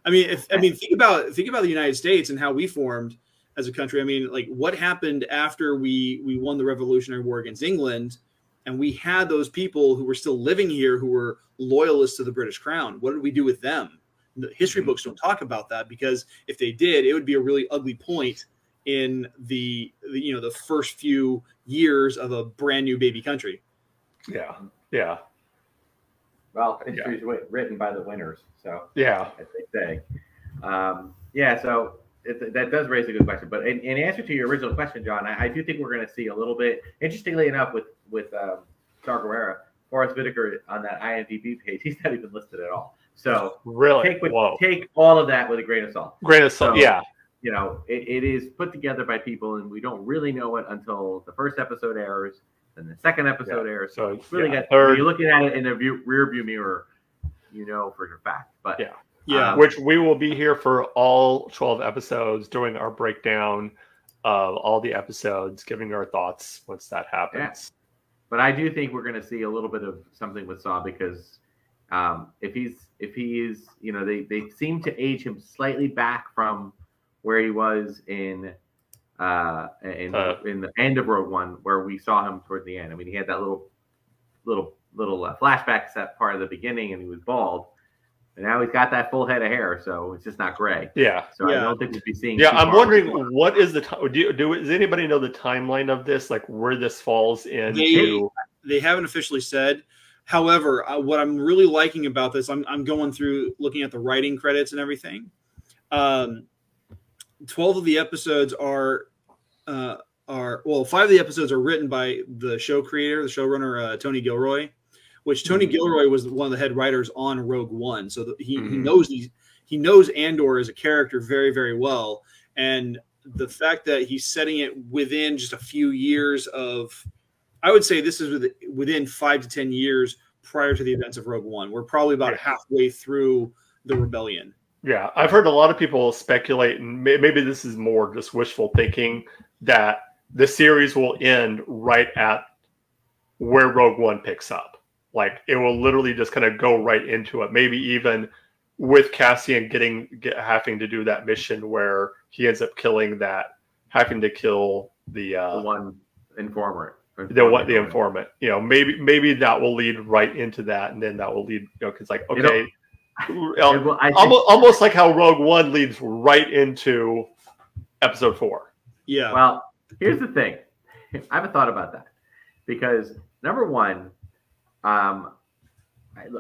I mean, if I mean, think about think about the United States and how we formed as a country. I mean, like what happened after we we won the Revolutionary War against England, and we had those people who were still living here who were loyalists to the British Crown. What did we do with them? The history books don't talk about that because if they did, it would be a really ugly point in the, the you know the first few years of a brand new baby country. yeah, Yeah. Well, history's yeah. written by the winners, so yeah, as they say. Um, yeah, so it, that does raise a good question. But in, in, answer to your original question, John, I, I do think we're going to see a little bit. Interestingly enough, with with um, Saw Gerrera, Forest Whitaker on that IMDb page, he's not even listed at all. So really, take with, take all of that with a grain of salt. Grain of salt, so, yeah. You know, it, it is put together by people, and we don't really know it until the first episode airs, and the second episode yeah. airs. So it's really yeah, got. Third, you're looking at it in the view, rear view mirror, you know for your fact. But yeah, yeah, um, which we will be here for all 12 episodes doing our breakdown of all the episodes, giving our thoughts once that happens. But I do think we're going to see a little bit of something with Saw because um, if he's if he is, you know, they they seem to age him slightly back from where he was in uh in uh, in the end of Rogue One, where we saw him toward the end. I mean, he had that little little little uh, flashback set part of the beginning, and he was bald. And now he's got that full head of hair, so it's just not gray. Yeah. So yeah. I don't think we'll be seeing. Yeah, I'm wondering what is the time? Do, do does anybody know the timeline of this? Like where this falls into? They, they haven't officially said. However, uh, what I'm really liking about this, I'm, I'm going through looking at the writing credits and everything. Um, Twelve of the episodes are uh, are well, five of the episodes are written by the show creator, the showrunner uh, Tony Gilroy which Tony mm-hmm. Gilroy was one of the head writers on Rogue One, so the, he, mm-hmm. he knows these he knows Andor as a character very very well, and the fact that he's setting it within just a few years of, I would say this is within five to ten years prior to the events of Rogue One. We're probably about halfway through the rebellion. Yeah, I've heard a lot of people speculate, and maybe this is more just wishful thinking that the series will end right at where Rogue One picks up. Like it will literally just kind of go right into it. Maybe even with Cassian getting get, having to do that mission where he ends up killing that, having to kill the, uh, the one informer. The what the informant. You know, maybe maybe that will lead right into that, and then that will lead. You know, because like okay. You know, almost, almost like how Rogue One leads right into episode four. Yeah. Well, here's the thing. I haven't thought about that because number one, um,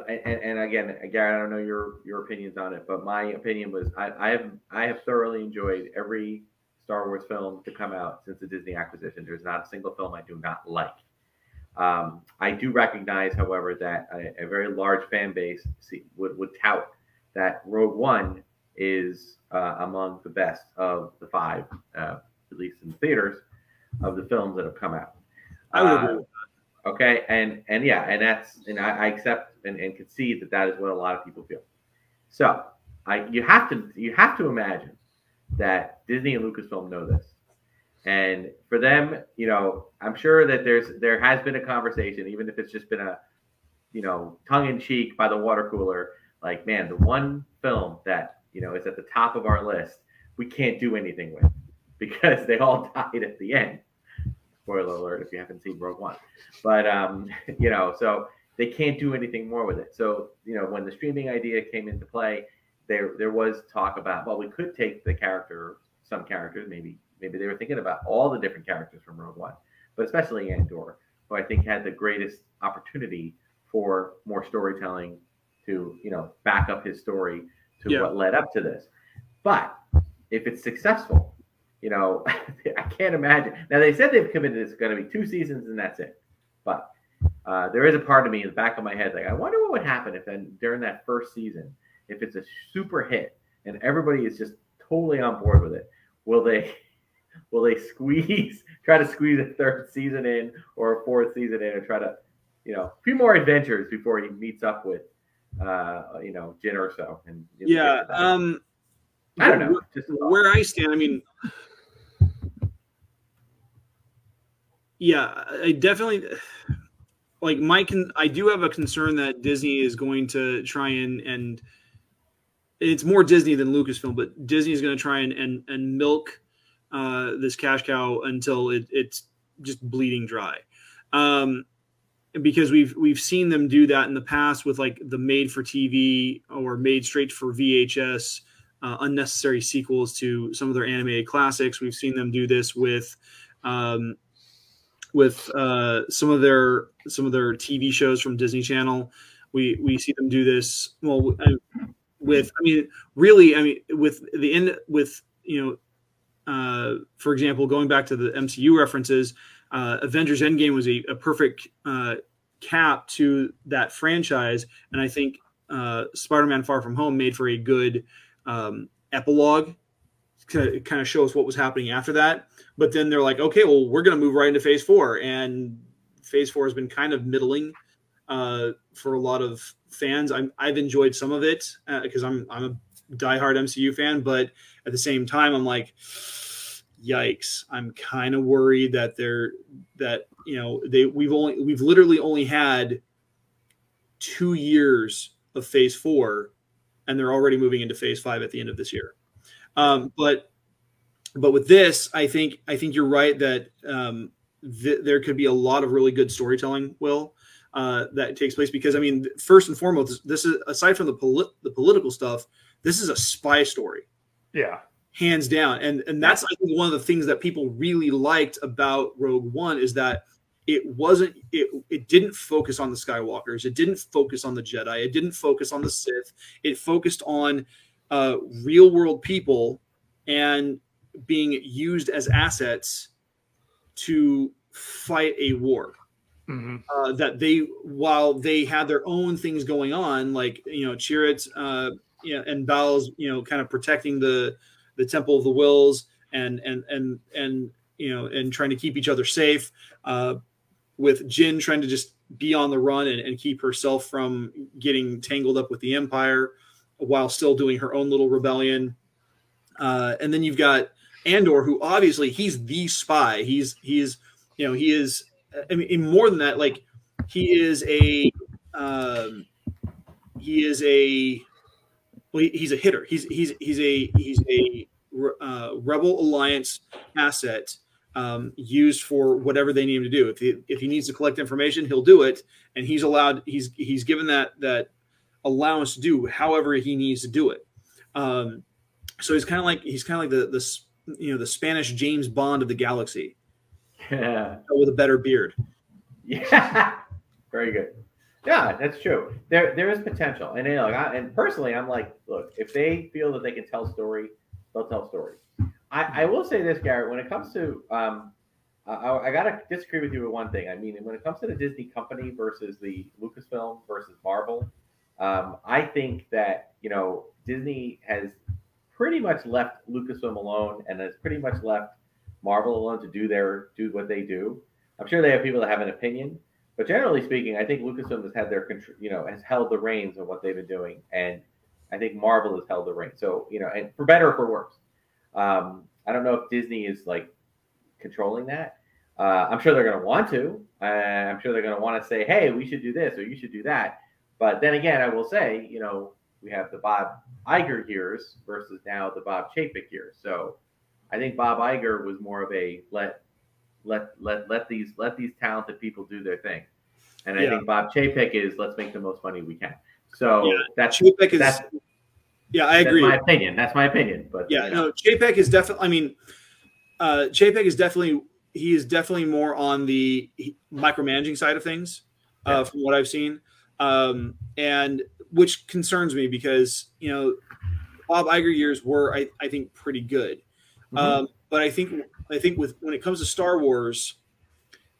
and, and, again, Gary, I don't know your your opinions on it, but my opinion was I, I have I have thoroughly enjoyed every Star Wars film to come out since the Disney acquisition. There's not a single film I do not like. Um, I do recognize, however, that a, a very large fan base see, would, would tout that Rogue One is uh, among the best of the five, uh, at least in theaters, of the films that have come out. I would agree. Okay, and and yeah, and that's and I, I accept and, and concede that that is what a lot of people feel. So I you have to you have to imagine that Disney and Lucasfilm know this, and for them, you know, I'm sure that there's there has been a conversation, even if it's just been a you know tongue in cheek by the water cooler, like man, the one film that you know is at the top of our list, we can't do anything with because they all died at the end spoiler alert if you haven't seen Rogue One. But um, you know, so they can't do anything more with it. So you know, when the streaming idea came into play, there there was talk about well, we could take the character, some characters, maybe maybe they were thinking about all the different characters from Rogue One, but especially Andor, who I think had the greatest opportunity for more storytelling to you know back up his story to yeah. what led up to this. But if it's successful, you know, I can't imagine. Now they said they've committed it's going to be two seasons and that's it. But uh, there is a part of me in the back of my head like I wonder what would happen if then during that first season, if it's a super hit and everybody is just totally on board with it, will they will they squeeze try to squeeze a third season in or a fourth season in and try to you know a few more adventures before he meets up with uh you know Jyn Erso and yeah um I don't know. Where I stand, I mean, yeah, I definitely like Mike. I do have a concern that Disney is going to try and and it's more Disney than Lucasfilm, but Disney is going to try and and, and milk uh, this cash cow until it, it's just bleeding dry. Um, because we've we've seen them do that in the past with like the made for TV or made straight for VHS uh, unnecessary sequels to some of their animated classics. We've seen them do this with um, with uh, some of their some of their TV shows from Disney Channel. We we see them do this well with I mean really I mean with the end with you know uh, for example going back to the MCU references, uh, Avengers Endgame was a, a perfect uh, cap to that franchise, and I think uh, Spider-Man Far From Home made for a good um, epilogue to kind of show us what was happening after that. But then they're like, okay, well, we're going to move right into Phase Four, and Phase Four has been kind of middling uh, for a lot of fans. I'm, I've enjoyed some of it because uh, I'm I'm a diehard MCU fan, but at the same time, I'm like, yikes! I'm kind of worried that they're that you know they we've only we've literally only had two years of Phase Four, and they're already moving into Phase Five at the end of this year. Um, but but with this, I think I think you're right that um, th- there could be a lot of really good storytelling. Will uh, that takes place because I mean, first and foremost, this is aside from the polit- the political stuff, this is a spy story. Yeah, hands down, and and that's I think one of the things that people really liked about Rogue One is that it wasn't it it didn't focus on the Skywalkers, it didn't focus on the Jedi, it didn't focus on the Sith, it focused on uh, real world people and being used as assets to fight a war. Mm-hmm. Uh, that they, while they had their own things going on, like you know, Chirrut, uh, you know, and Bowles, you know, kind of protecting the the Temple of the Whills, and and and and you know, and trying to keep each other safe. Uh, with Jyn trying to just be on the run and, and keep herself from getting tangled up with the Empire while still doing her own little rebellion. Uh, and then you've got Andor, who obviously he's the spy. He's he's you know he is. I mean, more than that, like he is a um, he is a well, he, he's a hitter. He's he's he's a he's a uh, Rebel Alliance asset um, used for whatever they need him to do. If he if he needs to collect information, he'll do it, and he's allowed. He's he's given that that allowance to do however he needs to do it. Um, so he's kind of like he's kind of like the the you know the Spanish James Bond of the galaxy. Yeah, with a better beard. Yeah, very good. Yeah, that's true. There there is potential, and you know, I, and personally, I'm like, look, if they feel that they can tell story, they'll tell story. I, I will say this, Garrett, when it comes to um, I, I gotta disagree with you with one thing. I mean, when it comes to the Disney company versus the Lucasfilm versus Marvel, um, I think that you know Disney has pretty much left Lucasfilm alone and has pretty much left Marvel alone to do their do what they do. I'm sure they have people that have an opinion, but generally speaking, I think Lucasfilm has had their you know has held the reins of what they've been doing, and I think Marvel has held the reins. So you know, and for better or for worse, um, I don't know if Disney is like controlling that. Uh, I'm sure they're going to want to. Uh, I'm sure they're going to want to say, "Hey, we should do this or you should do that." But then again, I will say, you know, we have the Bob Iger years versus now the Bob Chapek years. So I think Bob Iger was more of a let let let let these let these talented people do their thing. And I yeah. think Bob Chapek is let's make the most money we can. So yeah. that's Chapek is that's, yeah, I agree. That's my opinion. That's my opinion. But yeah, you know. no, Chapek is definitely. I mean, uh, Chapek is definitely he is definitely more on the micromanaging side of things, uh, yeah. from what I've seen um, and which concerns me because you know Bob Iger years were I, I think pretty good, mm-hmm. um, but I think I think with when it comes to Star Wars,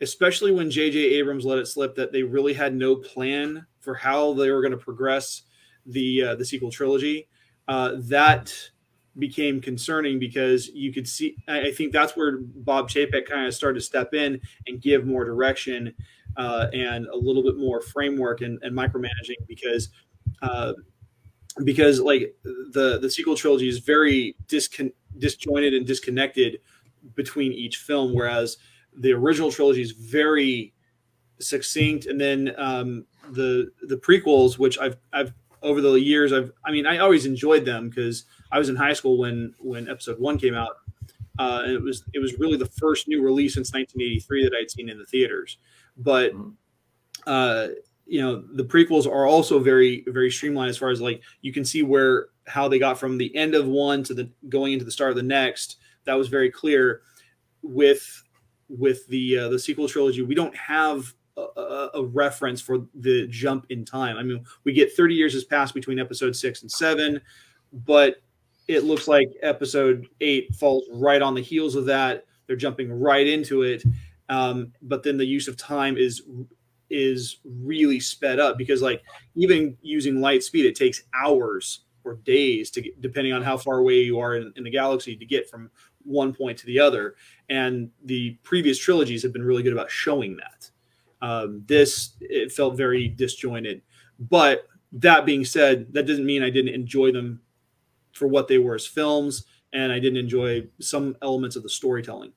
especially when J.J. Abrams let it slip that they really had no plan for how they were going to progress the uh, the sequel trilogy, uh, that became concerning because you could see. I think that's where Bob Chapek kind of started to step in and give more direction uh, and a little bit more framework and, and micromanaging because uh, because like the the sequel trilogy is very discon- disjointed and disconnected between each film, whereas the original trilogy is very succinct, and then um, the the prequels, which I've I've over the years I've I mean I always enjoyed them because I was in high school when when Episode One came out, uh, and it was it was really the first new release since 1983 that I'd seen in the theaters. But mm-hmm. uh, you know, the prequels are also very very streamlined as far as like you can see where how they got from the end of one to the going into the start of the next. That was very clear. With with the uh, the sequel trilogy, we don't have a, a, reference for the jump in time. I mean, we get 30 years has passed between episode six and seven, but it looks like episode eight falls right on the heels of that. They're jumping right into it, um, but then the use of time is is really sped up because like even using light speed, it takes hours or days to get, depending on how far away you are in, in the galaxy to get from one point to the other. And the previous trilogies have been really good about showing that. Um, this it felt very disjointed, but that being said, that doesn't mean I didn't enjoy them for what they were as films, and I didn't enjoy some elements of the storytelling.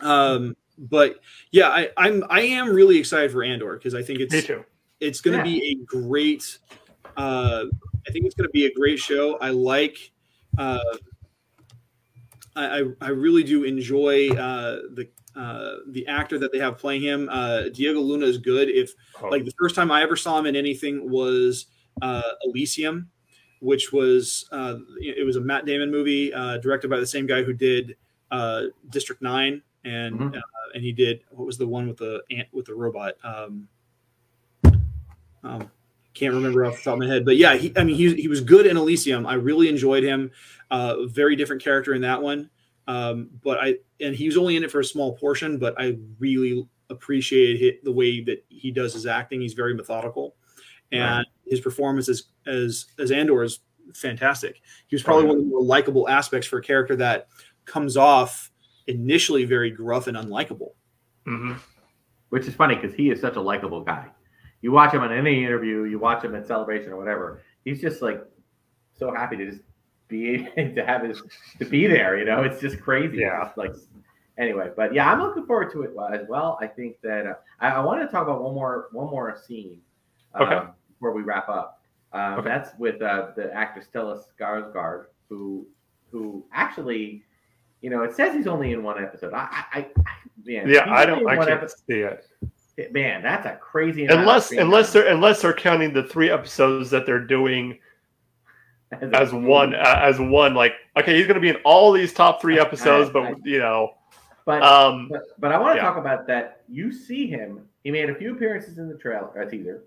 Um, but yeah, I, I'm I am really excited for Andor because I think it's it's going to yeah. be a great. Uh, I think it's going to be a great show. I like. Uh, I, I really do enjoy uh, the uh, the actor that they have playing him. Uh, Diego Luna is good. If oh. like the first time I ever saw him in anything was uh, Elysium, which was uh, it was a Matt Damon movie uh, directed by the same guy who did uh, District Nine, and mm-hmm. And he did what was the one with the ant with the robot. Um, um, can't remember off the top of my head, but yeah, he, I mean, he, he was good in Elysium. I really enjoyed him. very different character in that one. Um, but I and he was only in it for a small portion, but I really appreciate the way that he does his acting. He's very methodical, and right. his performance as as as Andor is fantastic. He was probably oh, yeah. one of the more likable aspects for a character that comes off initially very gruff and unlikable. Mm-hmm. Which is funny because he is such a likable guy. You watch him on any interview, you watch him at Celebration or whatever. He's just like so happy to just be to have his to be there. You know, it's just crazy. Yeah. like anyway, but yeah, I'm looking forward to it as well. I think that uh, I, I want to talk about one more one more scene um, okay. before we wrap up. Um, okay. That's with uh, the actor Stellan Skarsgård, who who actually, you know, it says he's only in one episode. I, I, I man, yeah, I don't. I can't episode. see it. Man, that's a crazy. Unless unless they're unless they're counting the three episodes that they're doing as, as one as one like okay he's going to be in all these top three episodes I, but you know but um but, but i want to yeah. talk about that you see him he made a few appearances in the trailer a teaser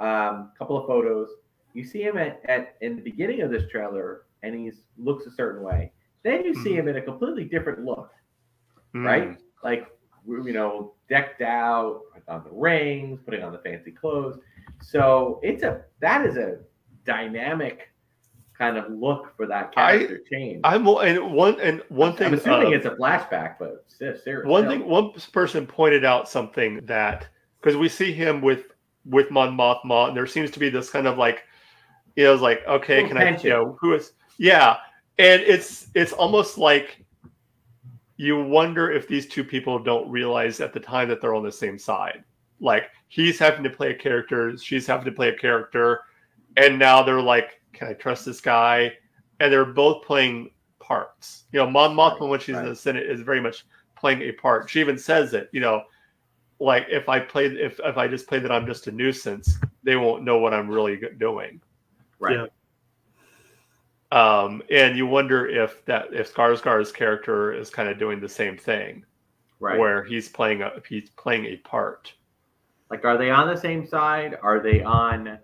a um, couple of photos you see him at, at in the beginning of this trailer and he looks a certain way then you see mm. him in a completely different look mm. right like you know decked out on the rings putting on the fancy clothes so it's a that is a dynamic kind of look for that character I, change. I'm and one and one thing. I'm assuming um, it's a flashback, but seriously, one thing. One person pointed out something that because we see him with with Mon Mothma, and there seems to be this kind of like, you know, it's like okay, can I, you know, who is yeah, and it's it's almost like you wonder if these two people don't realize at the time that they're on the same side. Like he's having to play a character, she's having to play a character, and now they're like can I trust this guy? And they're both playing parts. You know, Mon Mothma when she's right. in the Senate is very much playing a part. She even says it. You know, like if I play if if I just play that I'm just a nuisance, they won't know what I'm really doing. Right. Yeah. Um, and you wonder if that if Skarsgård's character is kind of doing the same thing, right? Where he's playing a he's playing a part. Like, are they on the same side? Are they on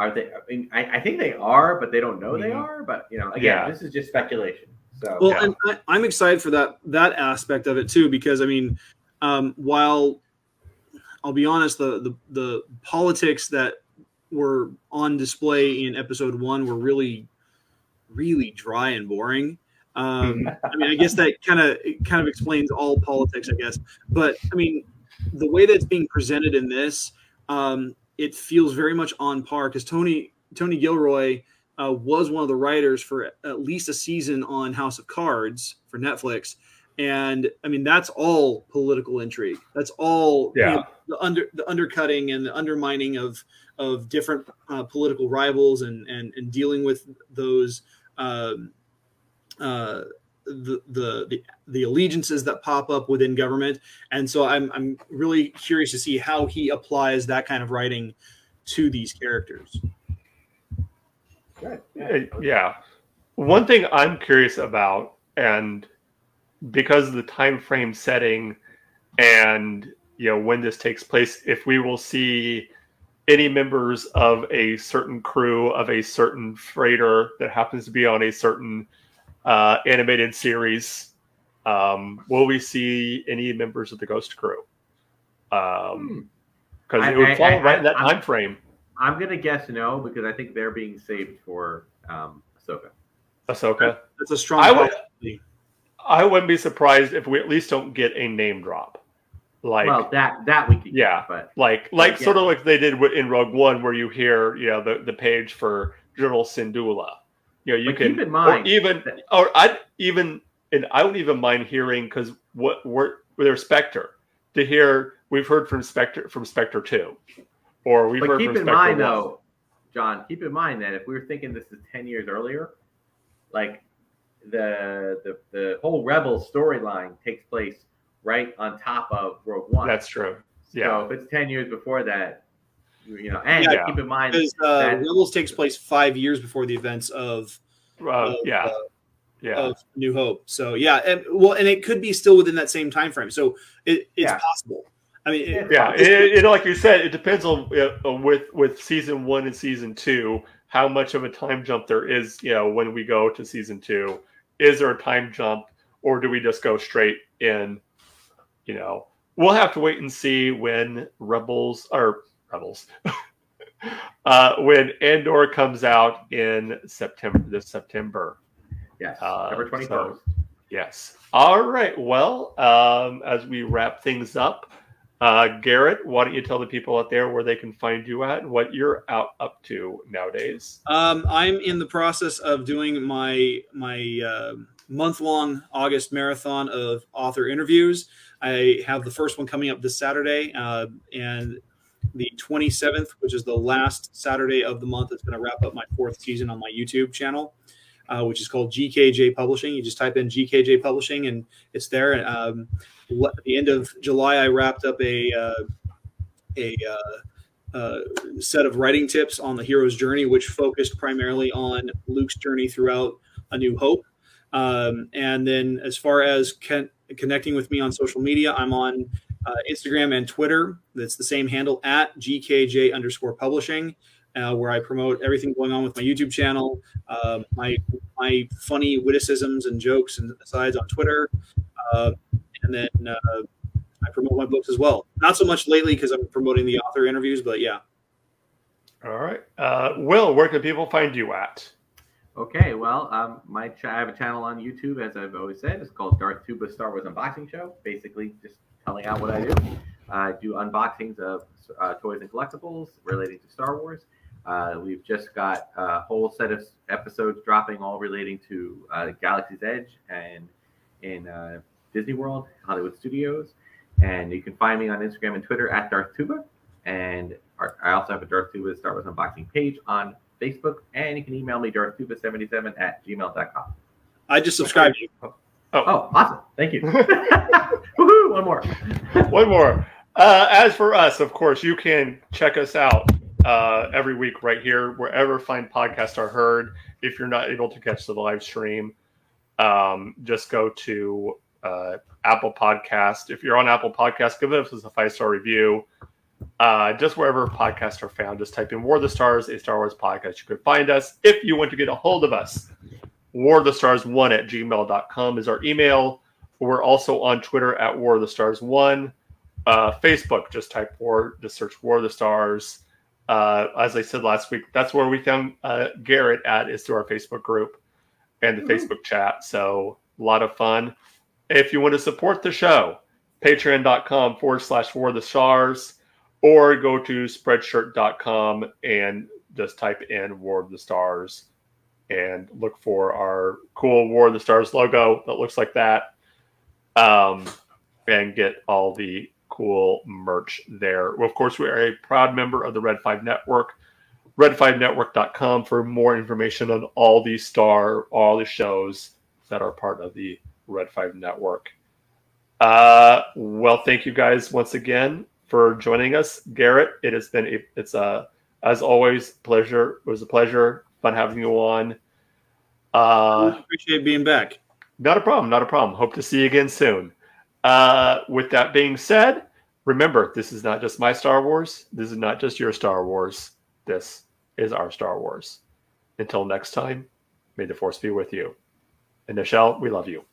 are they? I mean, I, I think they are, but they don't know mm-hmm. they are. But you know, again, yeah. this is just speculation. So well, yeah. and I, am excited for that that aspect of it too, because I mean, um, while I'll be honest, the, the the politics that were on display in episode one were really, really dry and boring. Um, I mean, I guess that kind of kind of explains all politics, I guess. But I mean, the way that's being presented in this, um, it feels very much on par because Tony Tony Gilroy uh, was one of the writers for at least a season on House of Cards for Netflix, and I mean that's all political intrigue. That's all yeah. You know, the under the undercutting and the undermining of of different uh, political rivals and and and dealing with those. Um, uh, the, the, the the allegiances that pop up within government. And so i'm i'm really curious to see how he applies that kind of writing to these characters. Yeah. One thing i'm curious about and because of the time frame setting and you know when this takes place, if we will see any members of a certain crew of a certain freighter that happens to be on a certain uh, animated series, um, will we see any members of the Ghost crew? Um, because I- it would I- fall I- right in that I- time frame. I'm gonna guess no because I think they're being saved for um, Ahsoka. Ahsoka. That's a strong. I would- I wouldn't be surprised if we at least don't get a name drop, like well, that that we could. Yeah. but like like yeah. sort of like they did in Rogue One, where you hear you know the, the page for General Syndulla. You know you But can keep in mind or even that- or I even and I don't even mind hearing because what we're their Spectre to hear we've heard from Spectre from Spectre two, or we've but heard keep from in Spectre mind 1. though, John. Keep in mind that if we were thinking this is ten years earlier, like the the the whole Rebel storyline takes place right on top of Rogue One. That's true. So Yeah. if it's ten years before that, you you know, and Yeah. keep in mind Because uh, that- Rebels takes place five years before the events of Uh, of, yeah. uh, Yeah. of New Hope. So yeah, and well, and it could be still within that same time frame. So it, it's Yeah. possible. I mean, it, yeah it's- it, it, like you said it depends on with with season one and season two how much of a time jump there is you know when we go to season two is there a time jump or do we just go straight in you know we'll have to wait and see when rebels or rebels uh when andor comes out in september this september yes, uh, September twenty first. Yes. All right. Well, um, as we wrap things up, uh, Garrett, why don't you tell the people out there where they can find you at and what you're out up to nowadays? Um, I'm in the process of doing my my uh, month long August marathon of author interviews. I have the first one coming up this Saturday, uh, and the 27th, which is the last Saturday of the month, is going to wrap up my fourth season on my YouTube channel. Uh, which is called GKJ Publishing. You just type in GKJ Publishing and it's there. Um, at the end of July, I wrapped up a uh, a uh, uh, set of writing tips on the hero's journey, which focused primarily on Luke's journey throughout A New Hope. Um, and then, as far as con- connecting with me on social media, I'm on uh, Instagram and Twitter. That's the same handle at GKJ underscore publishing, uh, where I promote everything going on with my YouTube channel, uh, my my funny witticisms and jokes and asides on Twitter, uh, and then uh, I promote my books as well. Not so much lately because I'm promoting the author interviews, but yeah. All right. Uh, Will, where can people find you at? Okay, well, um, my ch- I have a channel on YouTube, as I've always said. It's called Darth Tuba Star Wars Unboxing Show. Basically, just telling out what I do. I do unboxings of uh, toys and collectibles relating to Star Wars. Uh, we've just got a whole set of episodes dropping, all relating to uh, Galaxy's Edge and in uh, Disney World, Hollywood Studios. And you can find me on Instagram and Twitter at Darth Tuba. And I also have a Darth Tuba Star Wars Unboxing page on Facebook, and you can email me darthuba77 at gmail.com. I just subscribed to you. Oh, awesome. Thank you. Woohoo, one more. One more. Uh, as for us, of course, you can check us out uh, every week right here, wherever fine podcasts are heard. If you're not able to catch the live stream, um, just go to uh, Apple Podcast. If you're on Apple Podcast, give us a five star review. Uh, just wherever podcasts are found, just type in War of the Stars, a Star Wars podcast. You can find us. If you want to get a hold of us, War of the Stars 1 at gmail.com is our email. We're also on Twitter at War of the Stars 1. Uh, Facebook, just type War, just search War of the Stars. Uh, as I said last week, that's where we found uh, Garrett at, is through our Facebook group and the Woohoo. Facebook chat. So a lot of fun. If you want to support the show, patreon.com forward slash War of the Stars, or go to spreadshirt.com and just type in War of the Stars and look for our cool War of the Stars logo that looks like that. Um, and get all the cool merch there. Of course, we are a proud member of the Red 5 Network. Red5network.com for more information on all these star, all the shows that are part of the Red 5 Network. Uh, well, thank you guys once again for joining us, Garrett. It has been a, it's a as always pleasure. It was a pleasure, fun having you on. Uh, appreciate being back. Not a problem. Not a problem. Hope to see you again soon. Uh, with that being said, remember this is not just my Star Wars. This is not just your Star Wars. This is our Star Wars. Until next time, may the Force be with you. And Nichelle, we love you.